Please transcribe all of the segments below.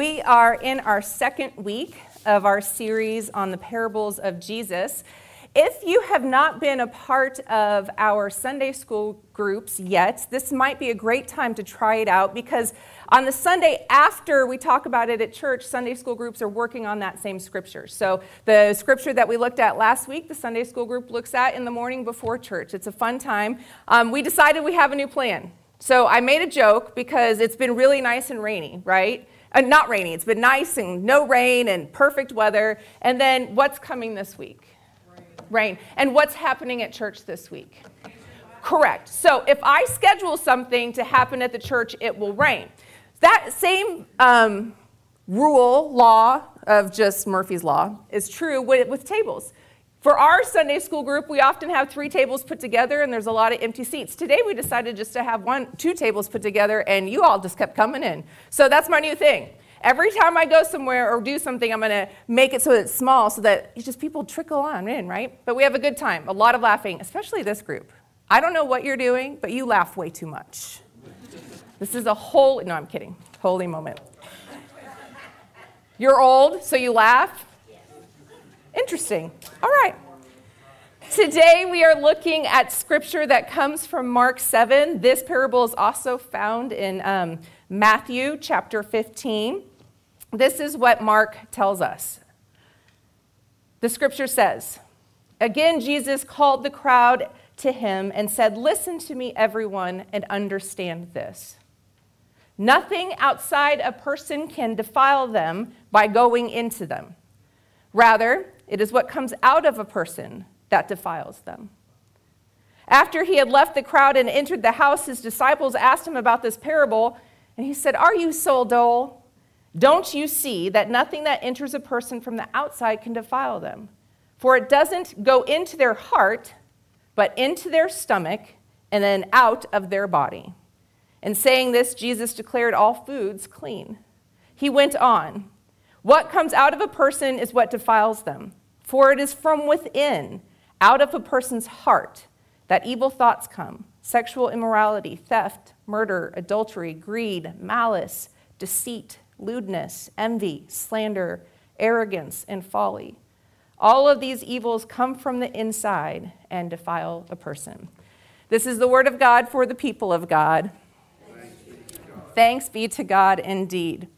We are in our second week of our series on the parables of Jesus. If you have not been a part of our Sunday school groups yet, this might be a great time to try it out because on the Sunday after we talk about it at church, Sunday school groups are working on that same scripture. So, the scripture that we looked at last week, the Sunday school group looks at in the morning before church. It's a fun time. Um, we decided we have a new plan. So, I made a joke because it's been really nice and rainy, right? Uh, not rainy, it's been nice and no rain and perfect weather. And then what's coming this week? rain. And what's happening at church this week? Correct. So if I schedule something to happen at the church, it will rain. That same um, rule, law of just Murphy's Law, is true with, with tables. For our Sunday school group, we often have three tables put together and there's a lot of empty seats. Today we decided just to have one, two tables put together and you all just kept coming in. So that's my new thing. Every time I go somewhere or do something, I'm going to make it so it's small so that just people trickle on in, right? But we have a good time, a lot of laughing, especially this group. I don't know what you're doing, but you laugh way too much. This is a whole, no, I'm kidding, holy moment. You're old, so you laugh? Interesting. All right. Today we are looking at scripture that comes from Mark 7. This parable is also found in um, Matthew chapter 15. This is what Mark tells us. The scripture says, Again, Jesus called the crowd to him and said, Listen to me, everyone, and understand this. Nothing outside a person can defile them by going into them. Rather, it is what comes out of a person that defiles them. After he had left the crowd and entered the house, his disciples asked him about this parable, and he said, Are you so dull? Don't you see that nothing that enters a person from the outside can defile them? For it doesn't go into their heart, but into their stomach, and then out of their body. In saying this, Jesus declared all foods clean. He went on, What comes out of a person is what defiles them, for it is from within, out of a person's heart, that evil thoughts come sexual immorality, theft, murder, adultery, greed, malice, deceit lewdness, envy, slander, arrogance, and folly. All of these evils come from the inside and defile a person. This is the word of God for the people of God. Thanks be to God, Thanks be to God indeed.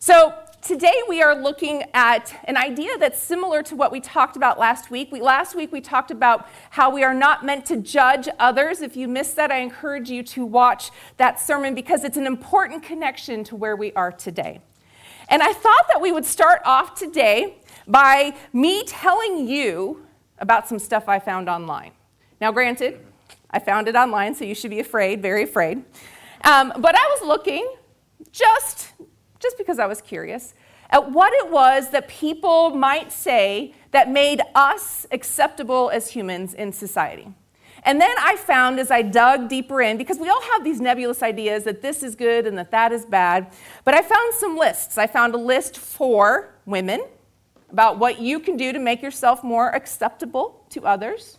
So, today we are looking at an idea that's similar to what we talked about last week. We, last week we talked about how we are not meant to judge others. If you missed that, I encourage you to watch that sermon because it's an important connection to where we are today. And I thought that we would start off today by me telling you about some stuff I found online. Now, granted, I found it online, so you should be afraid, very afraid. Um, but I was looking just just because I was curious, at what it was that people might say that made us acceptable as humans in society. And then I found as I dug deeper in, because we all have these nebulous ideas that this is good and that that is bad, but I found some lists. I found a list for women about what you can do to make yourself more acceptable to others.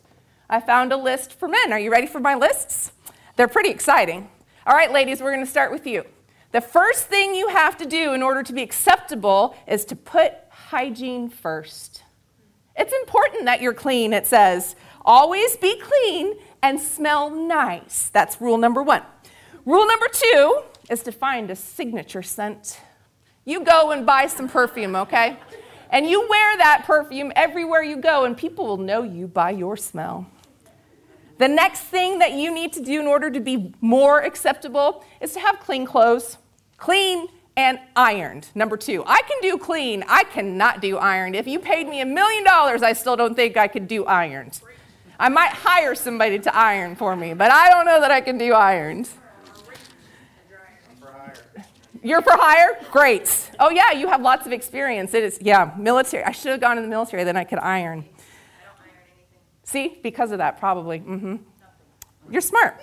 I found a list for men. Are you ready for my lists? They're pretty exciting. All right, ladies, we're going to start with you. The first thing you have to do in order to be acceptable is to put hygiene first. It's important that you're clean, it says. Always be clean and smell nice. That's rule number one. Rule number two is to find a signature scent. You go and buy some perfume, okay? And you wear that perfume everywhere you go, and people will know you by your smell. The next thing that you need to do in order to be more acceptable is to have clean clothes. Clean and ironed. Number two, I can do clean. I cannot do ironed. If you paid me a million dollars, I still don't think I could do ironed. I might hire somebody to iron for me, but I don't know that I can do ironed. You're for hire? Great. Oh, yeah, you have lots of experience. It is, yeah, military. I should have gone in the military, then I could iron. See, because of that, probably. Mm-hmm. You're smart.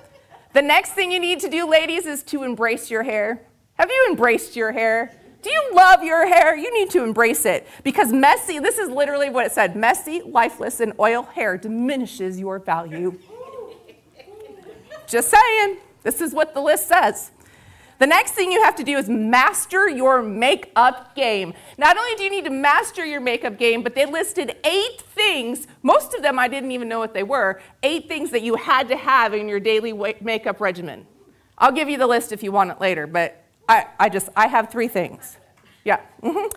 The next thing you need to do, ladies, is to embrace your hair. Have you embraced your hair? Do you love your hair? You need to embrace it because messy, this is literally what it said messy, lifeless, and oil hair diminishes your value. Just saying, this is what the list says. The next thing you have to do is master your makeup game. Not only do you need to master your makeup game, but they listed eight things. Most of them I didn't even know what they were. Eight things that you had to have in your daily makeup regimen. I'll give you the list if you want it later, but I, I just, I have three things. Yeah. Mm-hmm.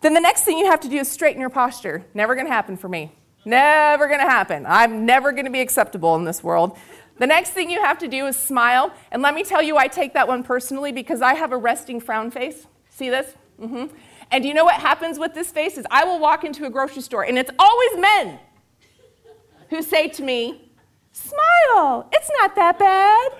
Then the next thing you have to do is straighten your posture. Never gonna happen for me. Never gonna happen. I'm never gonna be acceptable in this world. The next thing you have to do is smile. And let me tell you, I take that one personally because I have a resting frown face. See this? Mm-hmm. And you know what happens with this face? Is I will walk into a grocery store, and it's always men who say to me, Smile, it's not that bad.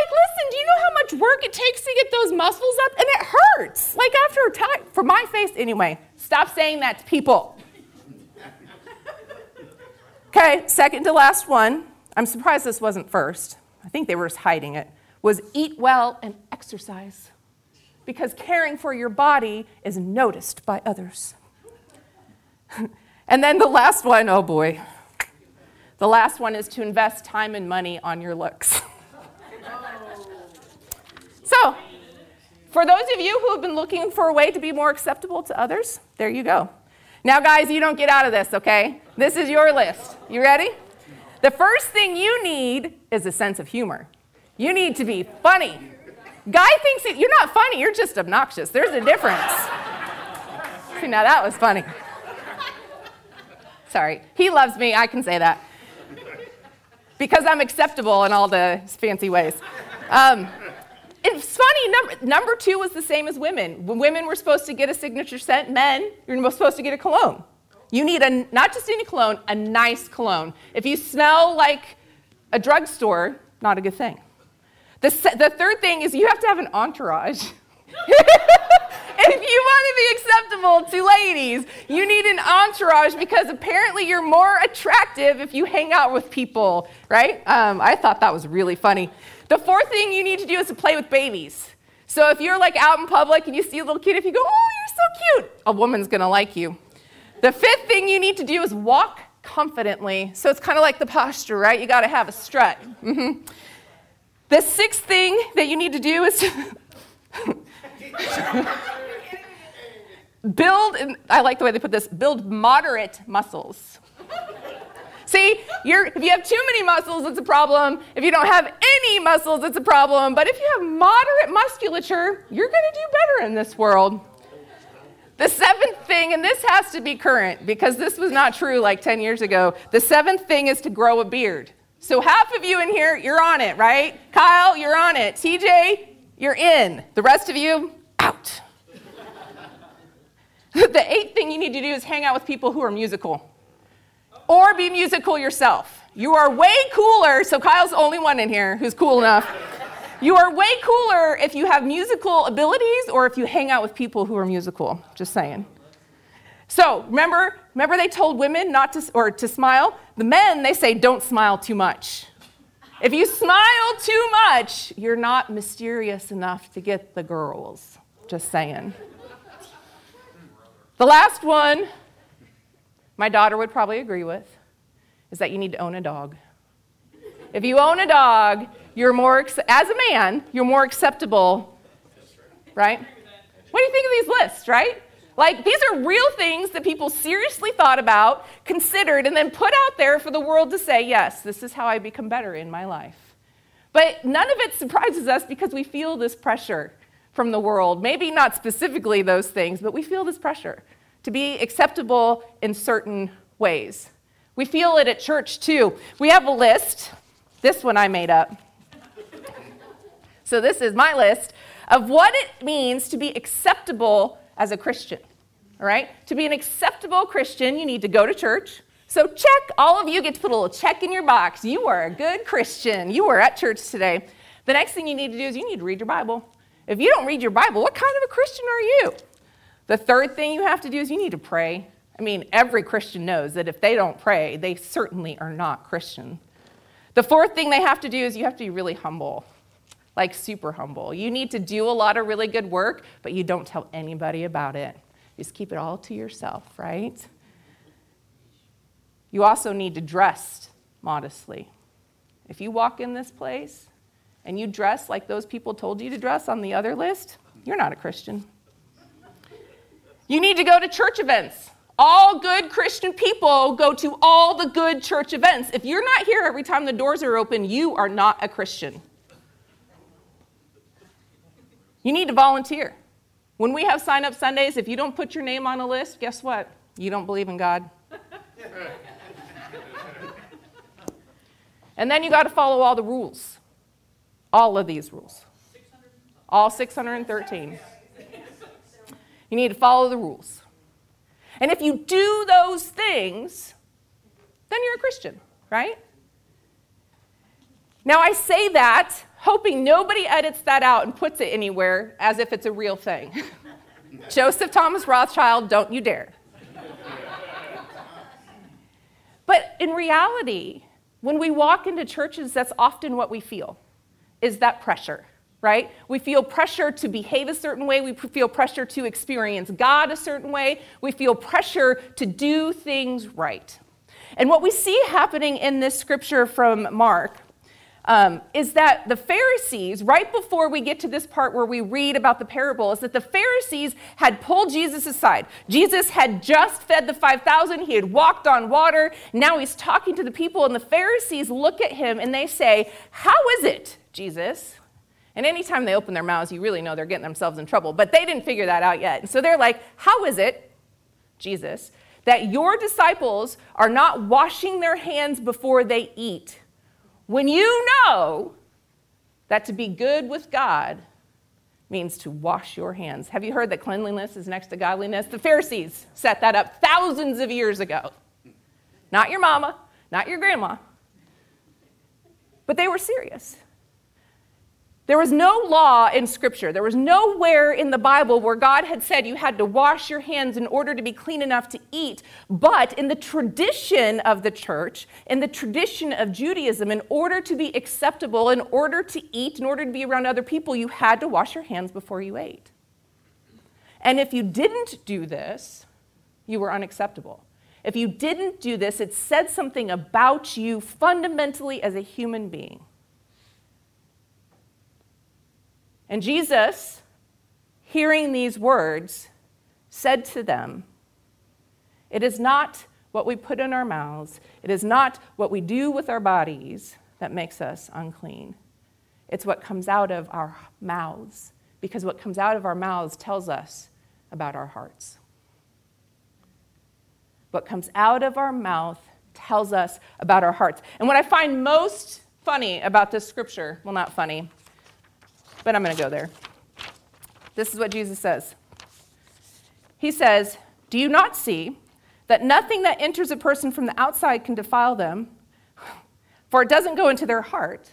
Like, listen, do you know how much work it takes to get those muscles up? And it hurts. Like after a time, for my face anyway. Stop saying that to people. Okay, second to last one. I'm surprised this wasn't first. I think they were just hiding it. Was eat well and exercise. Because caring for your body is noticed by others. and then the last one, oh boy. The last one is to invest time and money on your looks. so, for those of you who have been looking for a way to be more acceptable to others, there you go. Now, guys, you don't get out of this, okay? This is your list. You ready? The first thing you need is a sense of humor. You need to be funny. Guy thinks that you're not funny, you're just obnoxious. There's a difference. See, now that was funny. Sorry. He loves me, I can say that. Because I'm acceptable in all the fancy ways. Um, it's funny, number, number two was the same as women. When women were supposed to get a signature scent, men, you're supposed to get a cologne. You need a, not just any cologne, a nice cologne. If you smell like a drugstore, not a good thing. The, the third thing is you have to have an entourage. if you want to be acceptable to ladies, you need an entourage because apparently you're more attractive if you hang out with people, right? Um, I thought that was really funny. The fourth thing you need to do is to play with babies. So if you're like out in public and you see a little kid, if you go, oh, you're so cute, a woman's gonna like you. The fifth thing you need to do is walk confidently. So it's kind of like the posture, right? You gotta have a strut. Mm-hmm. The sixth thing that you need to do is to build, I like the way they put this, build moderate muscles. See, if you have too many muscles, it's a problem. If you don't have any muscles, it's a problem. But if you have moderate musculature, you're going to do better in this world. The seventh thing, and this has to be current because this was not true like 10 years ago, the seventh thing is to grow a beard. So half of you in here, you're on it, right? Kyle, you're on it. TJ, you're in. The rest of you, out. the eighth thing you need to do is hang out with people who are musical or be musical yourself. You are way cooler, so Kyle's the only one in here who's cool enough. You are way cooler if you have musical abilities or if you hang out with people who are musical. Just saying. So remember, remember they told women not to or to smile. The men they say don't smile too much. If you smile too much, you're not mysterious enough to get the girls. Just saying. The last one my daughter would probably agree with, is that you need to own a dog. If you own a dog, you're more, as a man, you're more acceptable, right? What do you think of these lists, right? Like, these are real things that people seriously thought about, considered, and then put out there for the world to say, yes, this is how I become better in my life. But none of it surprises us because we feel this pressure from the world. Maybe not specifically those things, but we feel this pressure to be acceptable in certain ways. We feel it at church too. We have a list. This one I made up. So, this is my list of what it means to be acceptable as a Christian. All right? To be an acceptable Christian, you need to go to church. So, check. All of you get to put a little check in your box. You are a good Christian. You were at church today. The next thing you need to do is you need to read your Bible. If you don't read your Bible, what kind of a Christian are you? The third thing you have to do is you need to pray. I mean, every Christian knows that if they don't pray, they certainly are not Christian. The fourth thing they have to do is you have to be really humble, like super humble. You need to do a lot of really good work, but you don't tell anybody about it. You just keep it all to yourself, right? You also need to dress modestly. if you walk in this place and you dress like those people told you to dress on the other list, you're not a Christian. You need to go to church events. All good Christian people go to all the good church events. If you're not here every time the doors are open, you are not a Christian. You need to volunteer. When we have sign up Sundays, if you don't put your name on a list, guess what? You don't believe in God. and then you got to follow all the rules. All of these rules. All 613. You need to follow the rules. And if you do those things, then you're a Christian, right? Now, I say that hoping nobody edits that out and puts it anywhere as if it's a real thing. Joseph Thomas Rothschild, don't you dare. but in reality, when we walk into churches, that's often what we feel is that pressure right? We feel pressure to behave a certain way. We feel pressure to experience God a certain way. We feel pressure to do things right. And what we see happening in this scripture from Mark um, is that the Pharisees, right before we get to this part where we read about the parable, is that the Pharisees had pulled Jesus aside. Jesus had just fed the 5,000, he had walked on water. Now he's talking to the people, and the Pharisees look at him and they say, How is it, Jesus? And anytime they open their mouths, you really know they're getting themselves in trouble. But they didn't figure that out yet. And so they're like, How is it, Jesus, that your disciples are not washing their hands before they eat when you know that to be good with God means to wash your hands? Have you heard that cleanliness is next to godliness? The Pharisees set that up thousands of years ago. Not your mama, not your grandma. But they were serious. There was no law in Scripture. There was nowhere in the Bible where God had said you had to wash your hands in order to be clean enough to eat. But in the tradition of the church, in the tradition of Judaism, in order to be acceptable, in order to eat, in order to be around other people, you had to wash your hands before you ate. And if you didn't do this, you were unacceptable. If you didn't do this, it said something about you fundamentally as a human being. And Jesus, hearing these words, said to them, It is not what we put in our mouths, it is not what we do with our bodies that makes us unclean. It's what comes out of our mouths, because what comes out of our mouths tells us about our hearts. What comes out of our mouth tells us about our hearts. And what I find most funny about this scripture, well, not funny, but I'm going to go there. This is what Jesus says. He says, Do you not see that nothing that enters a person from the outside can defile them? For it doesn't go into their heart,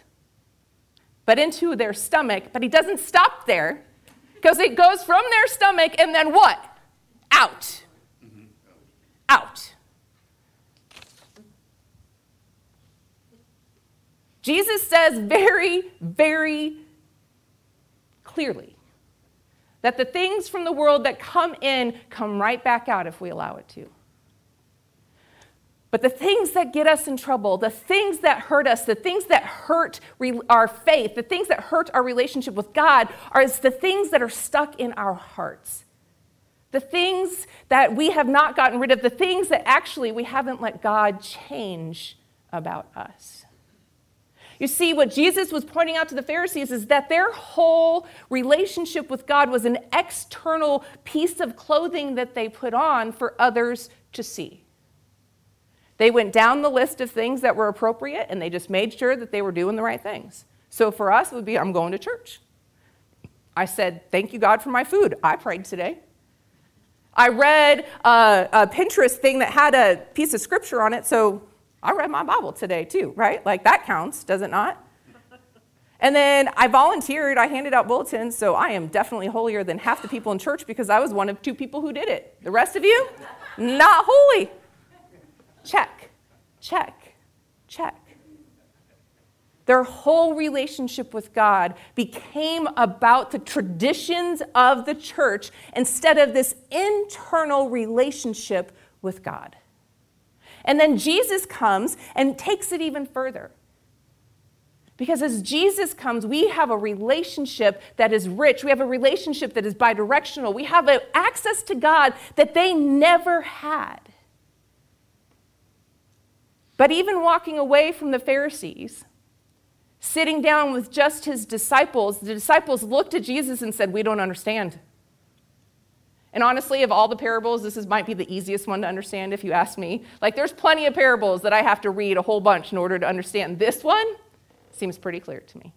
but into their stomach. But he doesn't stop there because it goes from their stomach and then what? Out. Out. Jesus says very, very clearly that the things from the world that come in come right back out if we allow it to. But the things that get us in trouble, the things that hurt us, the things that hurt re- our faith, the things that hurt our relationship with God, are the things that are stuck in our hearts. The things that we have not gotten rid of, the things that actually we haven't let God change about us. You see, what Jesus was pointing out to the Pharisees is that their whole relationship with God was an external piece of clothing that they put on for others to see. They went down the list of things that were appropriate and they just made sure that they were doing the right things. So for us, it would be I'm going to church. I said, Thank you, God, for my food. I prayed today. I read a, a Pinterest thing that had a piece of scripture on it, so I read my Bible today too, right? Like that counts, does it not? And then I volunteered, I handed out bulletins, so I am definitely holier than half the people in church because I was one of two people who did it. The rest of you, not holy. Check, check, check. Their whole relationship with God became about the traditions of the church instead of this internal relationship with God. And then Jesus comes and takes it even further. Because as Jesus comes, we have a relationship that is rich. We have a relationship that is bidirectional. We have access to God that they never had. But even walking away from the Pharisees, sitting down with just his disciples, the disciples looked at Jesus and said, We don't understand. And honestly, of all the parables, this is, might be the easiest one to understand if you ask me. Like, there's plenty of parables that I have to read a whole bunch in order to understand. This one seems pretty clear to me.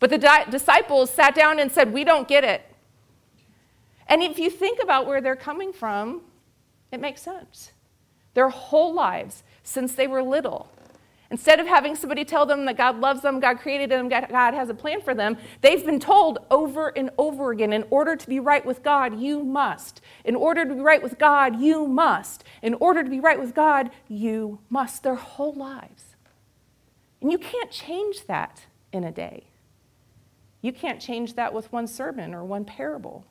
But the di- disciples sat down and said, We don't get it. And if you think about where they're coming from, it makes sense. Their whole lives, since they were little, Instead of having somebody tell them that God loves them, God created them, God has a plan for them, they've been told over and over again in order to be right with God, you must. In order to be right with God, you must. In order to be right with God, you must. Their whole lives. And you can't change that in a day. You can't change that with one sermon or one parable.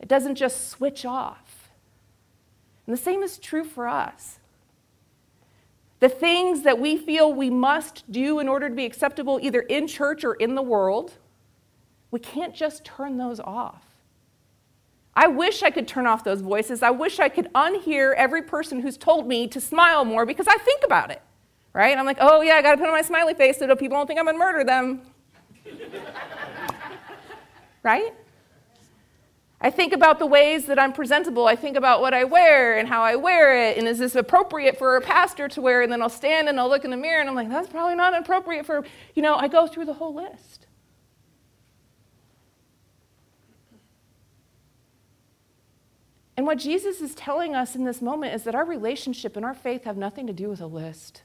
It doesn't just switch off. And the same is true for us. The things that we feel we must do in order to be acceptable, either in church or in the world, we can't just turn those off. I wish I could turn off those voices. I wish I could unhear every person who's told me to smile more because I think about it, right? I'm like, oh yeah, I gotta put on my smiley face so people don't think I'm gonna murder them. right? I think about the ways that I'm presentable. I think about what I wear and how I wear it. And is this appropriate for a pastor to wear? And then I'll stand and I'll look in the mirror and I'm like, that's probably not appropriate for, you know, I go through the whole list. And what Jesus is telling us in this moment is that our relationship and our faith have nothing to do with a list.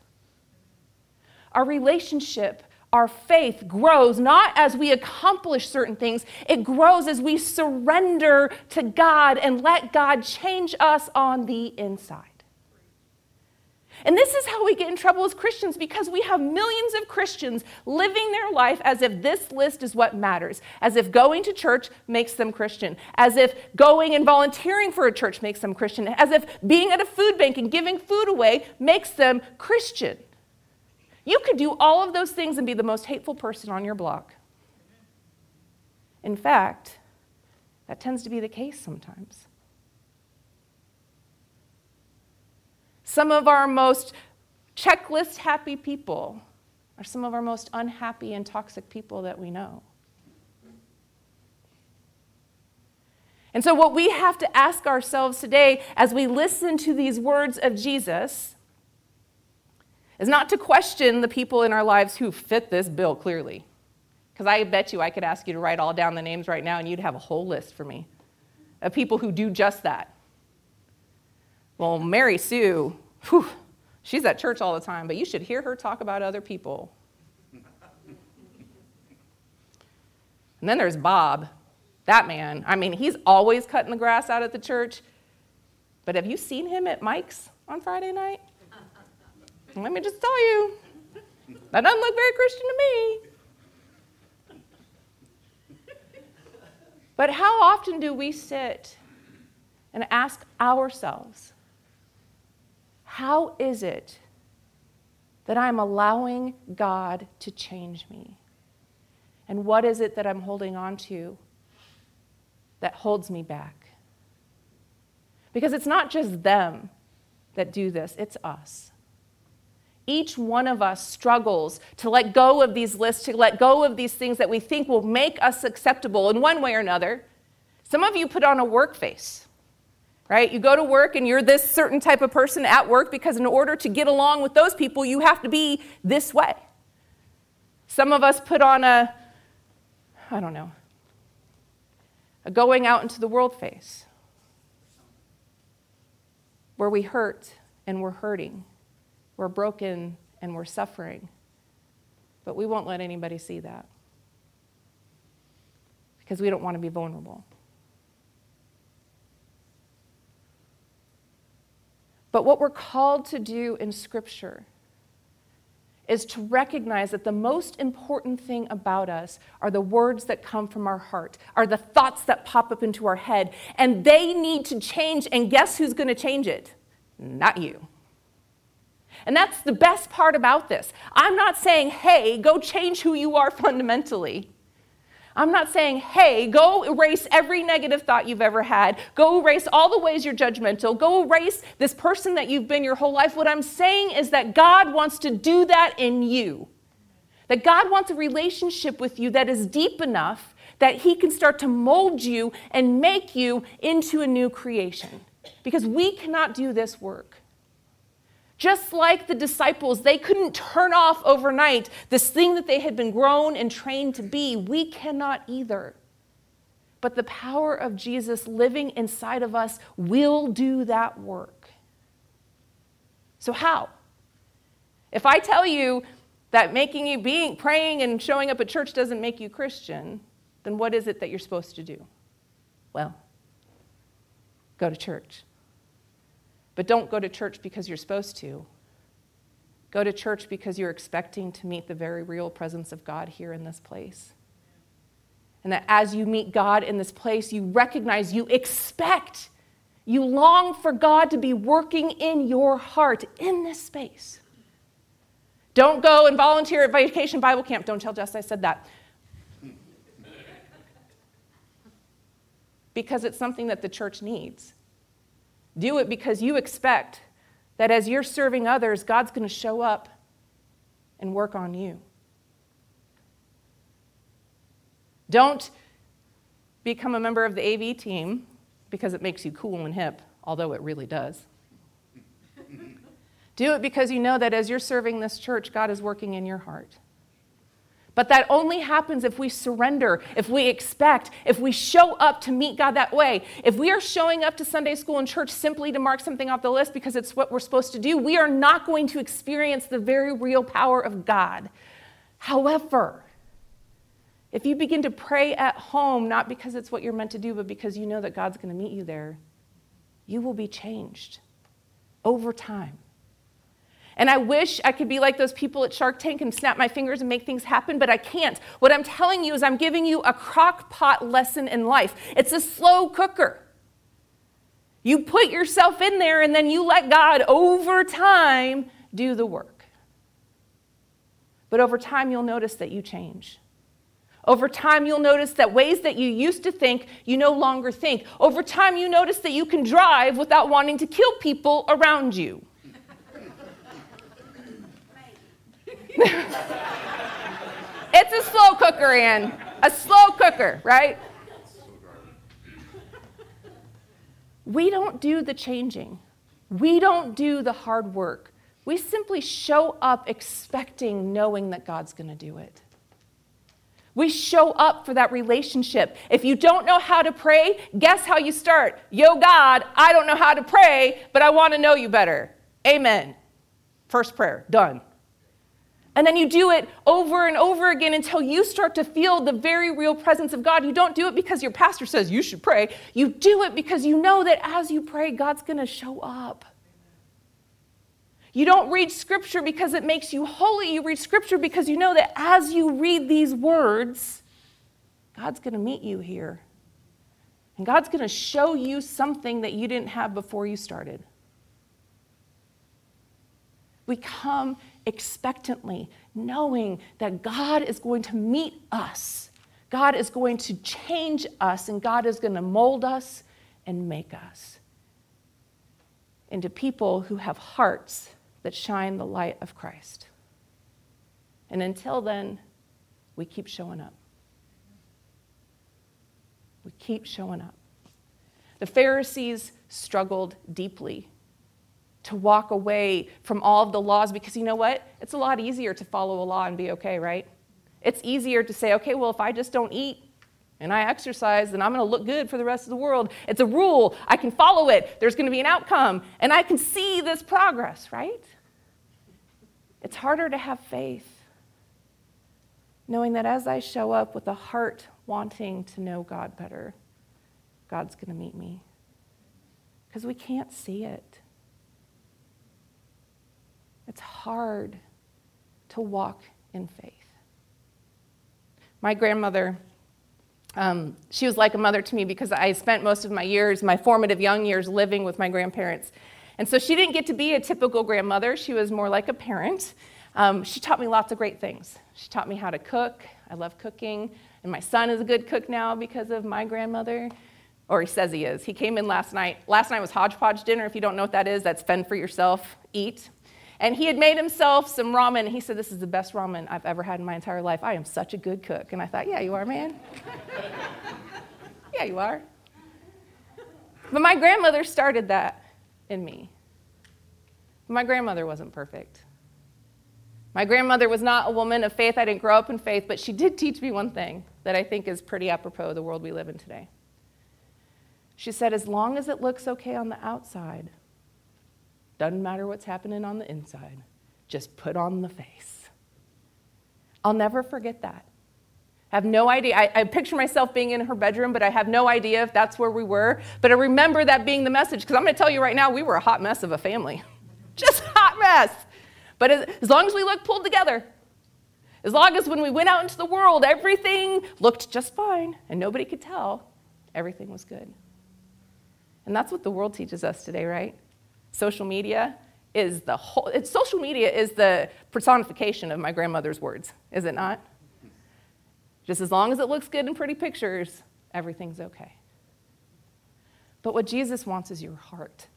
Our relationship our faith grows not as we accomplish certain things, it grows as we surrender to God and let God change us on the inside. And this is how we get in trouble as Christians because we have millions of Christians living their life as if this list is what matters, as if going to church makes them Christian, as if going and volunteering for a church makes them Christian, as if being at a food bank and giving food away makes them Christian. You could do all of those things and be the most hateful person on your block. In fact, that tends to be the case sometimes. Some of our most checklist happy people are some of our most unhappy and toxic people that we know. And so, what we have to ask ourselves today as we listen to these words of Jesus is not to question the people in our lives who fit this bill clearly. Because I bet you I could ask you to write all down the names right now and you'd have a whole list for me of people who do just that. Well, Mary Sue, whew, she's at church all the time, but you should hear her talk about other people. And then there's Bob, that man. I mean, he's always cutting the grass out at the church. But have you seen him at Mike's on Friday night? Let me just tell you, that doesn't look very Christian to me. But how often do we sit and ask ourselves, how is it that I'm allowing God to change me? And what is it that I'm holding on to that holds me back? Because it's not just them that do this, it's us. Each one of us struggles to let go of these lists, to let go of these things that we think will make us acceptable in one way or another. Some of you put on a work face, right? You go to work and you're this certain type of person at work because, in order to get along with those people, you have to be this way. Some of us put on a, I don't know, a going out into the world face where we hurt and we're hurting we're broken and we're suffering. But we won't let anybody see that because we don't want to be vulnerable. But what we're called to do in Scripture is to recognize that the most important thing about us are the words that come from our heart, are the thoughts that pop up into our head, and they need to change. And guess who's going to change it? Not you. And that's the best part about this. I'm not saying, hey, go change who you are fundamentally. I'm not saying, hey, go erase every negative thought you've ever had. Go erase all the ways you're judgmental. Go erase this person that you've been your whole life. What I'm saying is that God wants to do that in you. That God wants a relationship with you that is deep enough that He can start to mold you and make you into a new creation. Because we cannot do this work. Just like the disciples, they couldn't turn off overnight this thing that they had been grown and trained to be. We cannot either. But the power of Jesus living inside of us will do that work. So, how? If I tell you that making you being praying and showing up at church doesn't make you Christian, then what is it that you're supposed to do? Well, go to church. But don't go to church because you're supposed to. Go to church because you're expecting to meet the very real presence of God here in this place. And that as you meet God in this place, you recognize, you expect, you long for God to be working in your heart in this space. Don't go and volunteer at Vacation Bible Camp. Don't tell Jess I said that. because it's something that the church needs. Do it because you expect that as you're serving others, God's going to show up and work on you. Don't become a member of the AV team because it makes you cool and hip, although it really does. Do it because you know that as you're serving this church, God is working in your heart. But that only happens if we surrender, if we expect, if we show up to meet God that way. If we are showing up to Sunday school and church simply to mark something off the list because it's what we're supposed to do, we are not going to experience the very real power of God. However, if you begin to pray at home, not because it's what you're meant to do, but because you know that God's going to meet you there, you will be changed over time. And I wish I could be like those people at Shark Tank and snap my fingers and make things happen, but I can't. What I'm telling you is I'm giving you a crock pot lesson in life. It's a slow cooker. You put yourself in there and then you let God over time do the work. But over time, you'll notice that you change. Over time, you'll notice that ways that you used to think, you no longer think. Over time, you notice that you can drive without wanting to kill people around you. it's a slow cooker, Ann. A slow cooker, right? We don't do the changing. We don't do the hard work. We simply show up expecting, knowing that God's going to do it. We show up for that relationship. If you don't know how to pray, guess how you start? Yo, God, I don't know how to pray, but I want to know you better. Amen. First prayer, done. And then you do it over and over again until you start to feel the very real presence of God. You don't do it because your pastor says you should pray. You do it because you know that as you pray, God's going to show up. You don't read scripture because it makes you holy. You read scripture because you know that as you read these words, God's going to meet you here. And God's going to show you something that you didn't have before you started. We come expectantly, knowing that God is going to meet us. God is going to change us, and God is going to mold us and make us into people who have hearts that shine the light of Christ. And until then, we keep showing up. We keep showing up. The Pharisees struggled deeply to walk away from all of the laws because you know what? It's a lot easier to follow a law and be okay, right? It's easier to say, okay, well, if I just don't eat and I exercise, then I'm going to look good for the rest of the world. It's a rule. I can follow it. There's going to be an outcome, and I can see this progress, right? It's harder to have faith, knowing that as I show up with a heart wanting to know God better, God's going to meet me. Because we can't see it. It's hard to walk in faith. My grandmother, um, she was like a mother to me because I spent most of my years, my formative young years, living with my grandparents. And so she didn't get to be a typical grandmother, she was more like a parent. Um, she taught me lots of great things. She taught me how to cook. I love cooking. And my son is a good cook now because of my grandmother. Or he says he is. He came in last night. Last night was hodgepodge dinner. If you don't know what that is, that's fend for yourself, eat. And he had made himself some ramen. He said, This is the best ramen I've ever had in my entire life. I am such a good cook. And I thought, Yeah, you are, man. yeah, you are. But my grandmother started that in me. My grandmother wasn't perfect. My grandmother was not a woman of faith. I didn't grow up in faith, but she did teach me one thing that I think is pretty apropos of the world we live in today. She said, As long as it looks okay on the outside, doesn't matter what's happening on the inside. Just put on the face. I'll never forget that. I have no idea. I, I, picture myself being in her bedroom, but I have no idea if that's where we were. But I remember that being the message, because I'm going to tell you right now, we were a hot mess of a family. Just hot mess. But as, as long as we looked pulled together, as long as when we went out into the world, everything looked just fine and nobody could tell, everything was good. And that's what the world teaches us today, right? Social media is the whole, it's, social media is the personification of my grandmother's words, is it not? Just as long as it looks good in pretty pictures, everything's okay. But what Jesus wants is your heart.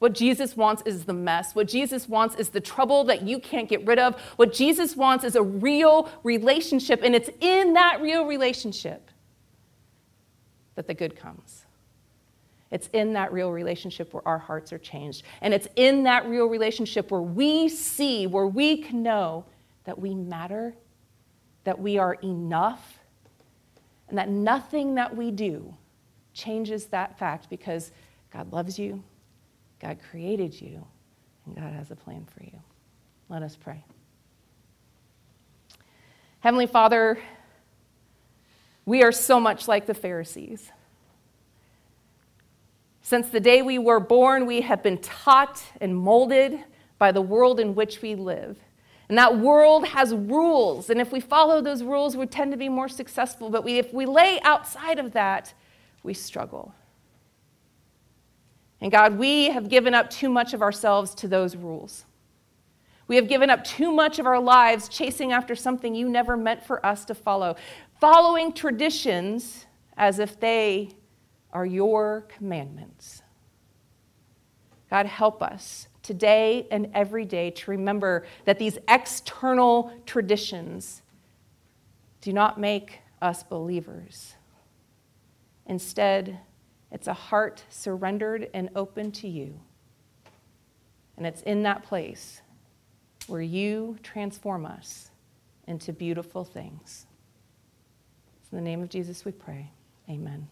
What Jesus wants is the mess. What Jesus wants is the trouble that you can't get rid of. What Jesus wants is a real relationship, and it's in that real relationship that the good comes. It's in that real relationship where our hearts are changed. And it's in that real relationship where we see, where we can know that we matter, that we are enough, and that nothing that we do changes that fact because God loves you, God created you, and God has a plan for you. Let us pray. Heavenly Father, we are so much like the Pharisees. Since the day we were born, we have been taught and molded by the world in which we live. And that world has rules. And if we follow those rules, we tend to be more successful. But we, if we lay outside of that, we struggle. And God, we have given up too much of ourselves to those rules. We have given up too much of our lives chasing after something you never meant for us to follow, following traditions as if they are your commandments. God, help us today and every day to remember that these external traditions do not make us believers. Instead, it's a heart surrendered and open to you. And it's in that place where you transform us into beautiful things. In the name of Jesus we pray. Amen.